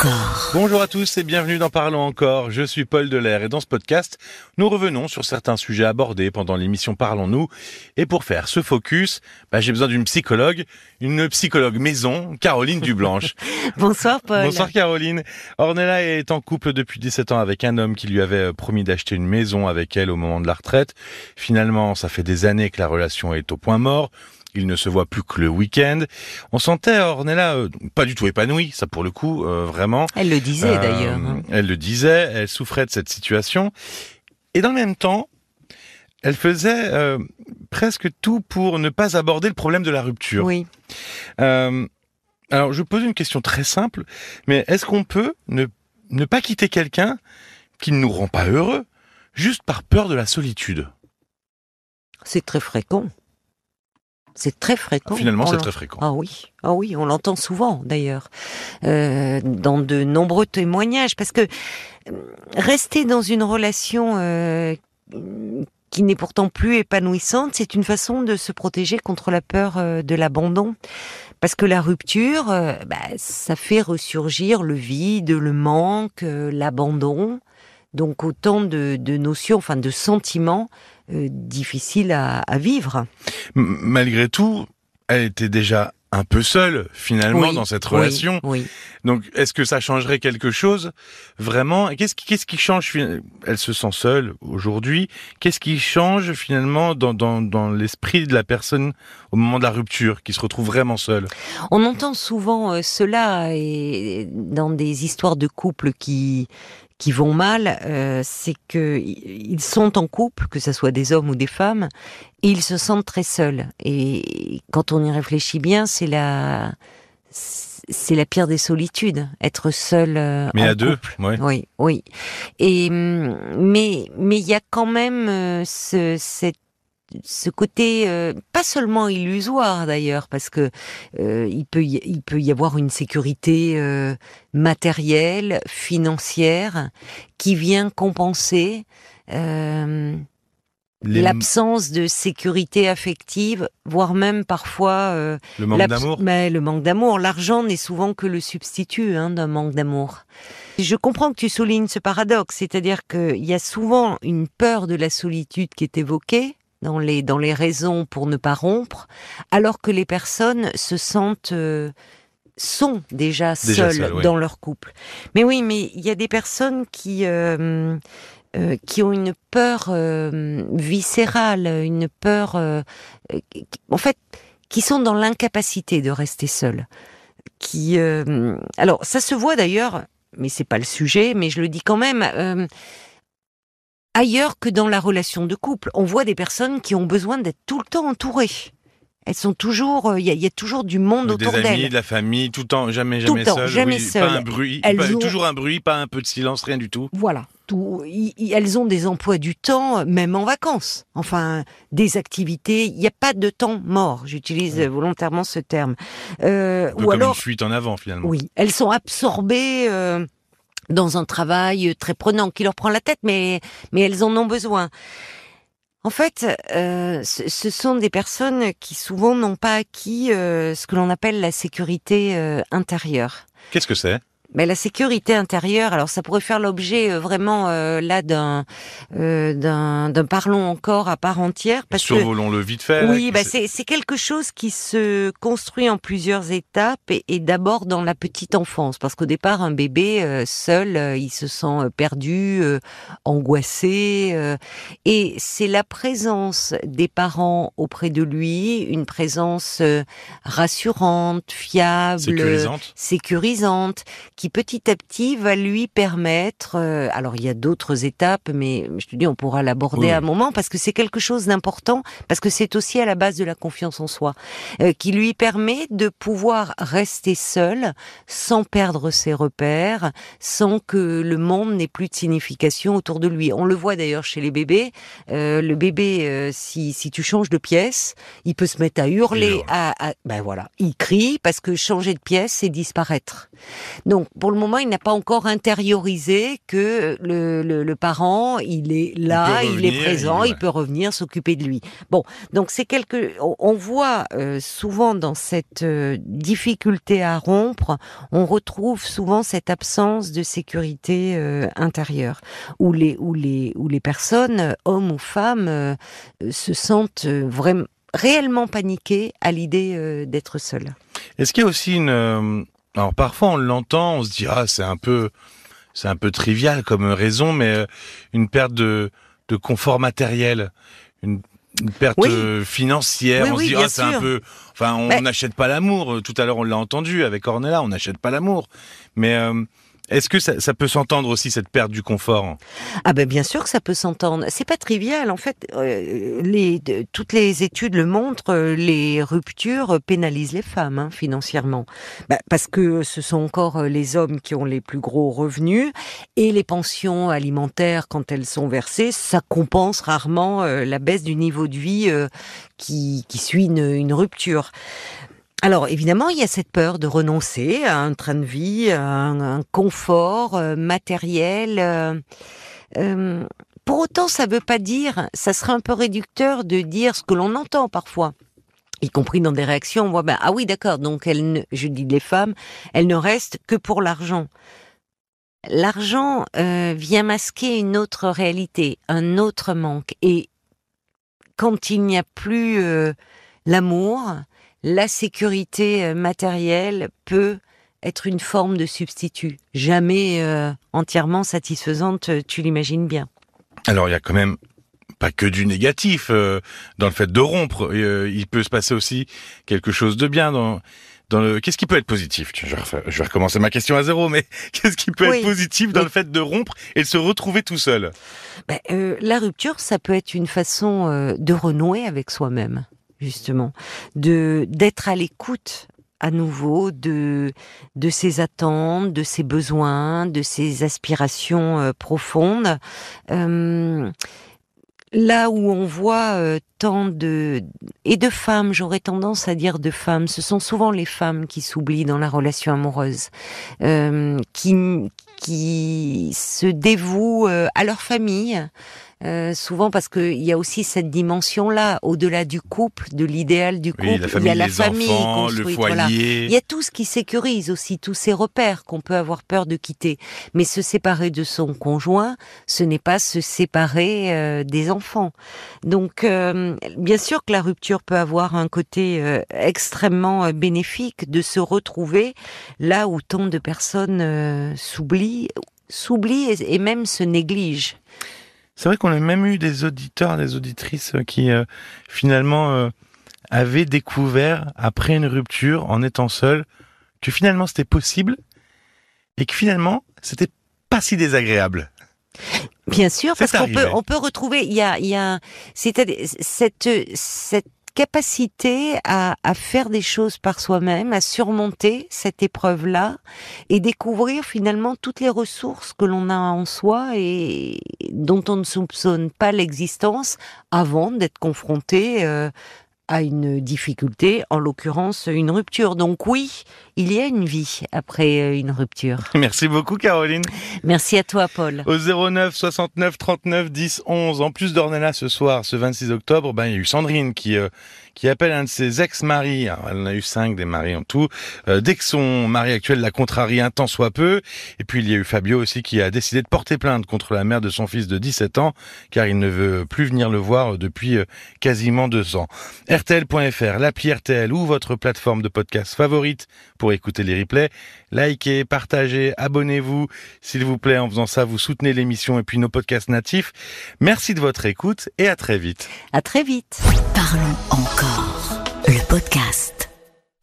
encore. Bonjour à tous et bienvenue dans Parlons encore. Je suis Paul Delair et dans ce podcast, nous revenons sur certains sujets abordés pendant l'émission Parlons-nous. Et pour faire ce focus, bah, j'ai besoin d'une psychologue, une psychologue maison, Caroline Dublanche. Bonsoir Paul. Bonsoir Caroline. Ornella est en couple depuis 17 ans avec un homme qui lui avait euh, promis d'acheter une maison avec elle au moment de la retraite. Finalement, ça fait des années que la relation est au point mort. Il ne se voit plus que le week-end. On sentait Ornella euh, pas du tout épanouie, ça pour le coup, euh, vraiment. Elle le disait Euh, d'ailleurs. hein. Elle le disait, elle souffrait de cette situation. Et dans le même temps, elle faisait euh, presque tout pour ne pas aborder le problème de la rupture. Oui. Euh, alors, je pose une question très simple, mais est-ce qu'on peut ne, ne pas quitter quelqu'un qui ne nous rend pas heureux, juste par peur de la solitude? C'est très fréquent. C'est très fréquent. Finalement, c'est très fréquent. Ah oui, ah oui, on l'entend souvent d'ailleurs, euh, dans de nombreux témoignages, parce que euh, rester dans une relation euh, qui n'est pourtant plus épanouissante, c'est une façon de se protéger contre la peur de l'abandon. Parce que la rupture, bah, ça fait ressurgir le vide, le manque, l'abandon. Donc autant de, de notions, enfin de sentiments euh, difficiles à, à vivre. M- Malgré tout, elle était déjà un peu seule, finalement, Oui, dans cette relation. Oui. Donc, est-ce que ça changerait quelque chose vraiment? Qu'est-ce qui, qu'est-ce qui change Elle se sent seule aujourd'hui? Qu'est-ce qui change finalement dans, dans, dans l'esprit de la personne au moment de la rupture, qui se retrouve vraiment seule? On entend souvent euh, cela et dans des histoires de couples qui qui vont mal, euh, c'est que ils sont en couple, que ce soit des hommes ou des femmes, et ils se sentent très seuls. Et quand on y réfléchit bien, c'est la c'est la pire des solitudes, être seul euh, Mais en à deux, ouais. Oui, oui. Et hum, mais mais il y a quand même euh, ce cette ce côté euh, pas seulement illusoire d'ailleurs parce que euh, il peut y, il peut y avoir une sécurité euh, matérielle financière qui vient compenser euh, l'absence de sécurité affective voire même parfois euh, le manque d'amour. mais le manque d'amour. L'argent n'est souvent que le substitut hein, d'un manque d'amour. Je comprends que tu soulignes ce paradoxe c'est-à-dire qu'il y a souvent une peur de la solitude qui est évoquée dans les dans les raisons pour ne pas rompre, alors que les personnes se sentent euh, sont déjà, Déjà seules dans leur couple. Mais oui, mais il y a des personnes qui euh, euh, qui ont une peur euh, viscérale, une peur, euh, euh, en fait, qui sont dans l'incapacité de rester seules. Qui, euh, alors, ça se voit d'ailleurs, mais c'est pas le sujet, mais je le dis quand même. Euh, ailleurs que dans la relation de couple. On voit des personnes qui ont besoin d'être tout le temps entourées. Elles sont toujours, euh, il y, a- il y a toujours du monde Des autour amis, d'elles. de la famille, tout le temps, jamais, Tout le jamais temps, seul. jamais oui, seul. Pas un bruit, pas- ont- toujours un bruit, pas un peu de silence, rien du tout. Voilà. Tout, elles ont des emplois du temps, même en vacances. Enfin, des activités. Il n'y a pas de temps mort. J'utilise euh, volontairement ce terme. Euh, Un peu ou comme alors, une fuite en avant finalement. Oui, elles sont absorbées euh, dans un travail très prenant qui leur prend la tête, mais mais elles en ont besoin. En fait, euh, ce, sont des personnes qui souvent n'ont pas acquis euh, ce que l'on appelle la sécurité euh, intérieure. Qu'est-ce que c'est? Mais la sécurité intérieure, alors ça pourrait faire l'objet euh, vraiment euh, là d'un euh, d'un d'un parlons encore à part entière parce que Survolons-le vite fait. oui, bah C'est- c'est quelque chose qui se construit en plusieurs étapes et, et d'abord dans la petite enfance, parce qu'au départ un bébé euh, seul, euh, il se sent euh, perdu, euh, angoissé, euh, et c'est la présence des parents auprès de lui, une présence euh, rassurante, fiable, sécurisante. sécurisante, qui petit à petit va lui permettre. euh, alors il y a d'autres étapes, mais je te dis on pourra l'aborder Oui. à un moment parce que c'est quelque chose d'important, parce que c'est aussi à la base de la confiance en soi, euh, qui lui permet de pouvoir rester seul sans perdre ses repères, sans que le monde n'ait plus de signification autour de lui. On le voit d'ailleurs chez les bébés. Euh, le bébé, euh, si si tu changes de pièce, il peut se mettre à hurler, hurle. à, à- ben voilà, il crie parce que changer de pièce, c'est disparaître. Donc pour le moment, il n'a pas encore intériorisé que le, le, le parent, il est là, il, est présent, il, peut revenir s'occuper de lui. Bon, donc c'est quelque. On voit euh, souvent dans cette euh, difficulté à rompre, on retrouve souvent cette absence de sécurité euh, intérieure, où les où les où les personnes, hommes ou femmes, se sentent vraiment réellement paniquées à l'idée d'être seules. Est-ce qu'il y a aussi une alors parfois on l'entend, on se dit ah c'est un peu c'est un peu trivial comme raison, mais euh, une perte de, de confort matériel, une, perte euh, financière, on se dit ah c'est un peu, enfin on n'achète pas l'amour. Tout à l'heure on l'a entendu avec Ornella, on n'achète pas l'amour, mais euh, est-ce que ça, peut s'entendre aussi cette perte du confort? Ah ben bien sûr que ça peut s'entendre. C'est pas trivial en fait. Euh, toutes les études le montrent. Euh, les ruptures pénalisent les femmes hein, financièrement, bah, parce que ce sont encore euh, les hommes qui ont les plus gros revenus et les pensions alimentaires quand elles sont versées, ça compense rarement la baisse du niveau de vie qui, suit une rupture. Alors évidemment, il y a cette peur de renoncer à un train de vie, à un, confort euh, matériel. Euh, euh, pour autant, ça ne veut pas dire, ça serait un peu réducteur de dire ce que l'on entend parfois y compris dans des réactions, on voit, ben, ah oui, d'accord, donc elle ne, je dis les femmes, elles ne restent que pour l'argent. L'argent vient masquer une autre réalité, un autre manque. Et quand il n'y a plus l'amour, la sécurité euh, matérielle peut être une forme de substitut, jamais euh, entièrement satisfaisante, euh, tu l'imagines bien. Alors il y a quand même pas que du négatif dans le fait de rompre. il peut se passer aussi quelque chose de bien dans dans le. Qu'est-ce qui peut être positif? Je vais, recommencer ma question à zéro, mais qu'est-ce qui peut être positif dans le fait de rompre et de se retrouver tout seul? Ben, La rupture, ça peut être une façon de renouer avec soi-même justement, de d'être à l'écoute à nouveau de de ses attentes, de ses besoins, de ses aspirations euh, profondes. Euh, là où on voit euh, tant de et de femmes, j'aurais tendance à dire de femmes, ce sont souvent les femmes qui s'oublient dans la relation amoureuse, qui qui se dévouent à leur famille, euh, souvent parce qu'il y a aussi cette dimension-là, au-delà du couple, de l'idéal du couple, il y a la famille enfants, le foyer. Il y a tout ce qui sécurise aussi, tous ces repères qu'on peut avoir peur de quitter. Mais se séparer de son conjoint, ce n'est pas se séparer euh, des enfants. Donc, euh, bien sûr que la rupture peut avoir un côté extrêmement bénéfique de se retrouver là où tant de personnes s'oublient, s'oublient et même se négligent. C'est vrai qu'on a même eu des auditeurs, des auditrices qui euh, finalement euh, avaient découvert après une rupture, en étant seul, que finalement c'était possible et que finalement c'était pas si désagréable. Bien sûr, parce qu'on peut, on peut retrouver, il y a, il y a, cette, cette capacité à, à, faire des choses par soi-même, à surmonter cette épreuve-là et découvrir finalement toutes les ressources que l'on a en soi et dont on ne soupçonne pas l'existence avant d'être confronté euh, à une difficulté, en l'occurrence une rupture. Donc oui, il y a une vie après euh, une rupture. Merci beaucoup Caroline. Merci à toi Paul. Au 09 69 39 10 11. En plus d'Ornella ce soir, ce 26 octobre, ben il y a eu Sandrine qui euh, qui appelle un de ses ex-maris. Elle en a eu cinq des maris en tout. Euh, dès que son mari actuel la contrarie un temps soit peu. Et puis il y a eu Fabio aussi qui a décidé de porter plainte contre la mère de son fils de 17 ans car il ne veut plus venir le voir depuis quasiment deux ans. RTL.fr, l'appli RTL ou votre plateforme de podcast favorite pour écouter les replays. Likez, partagez, abonnez-vous, s'il vous plaît. En faisant ça, vous soutenez l'émission et puis nos podcasts natifs. Merci de votre écoute et à très vite. À très vite. Parlons encore. Le podcast.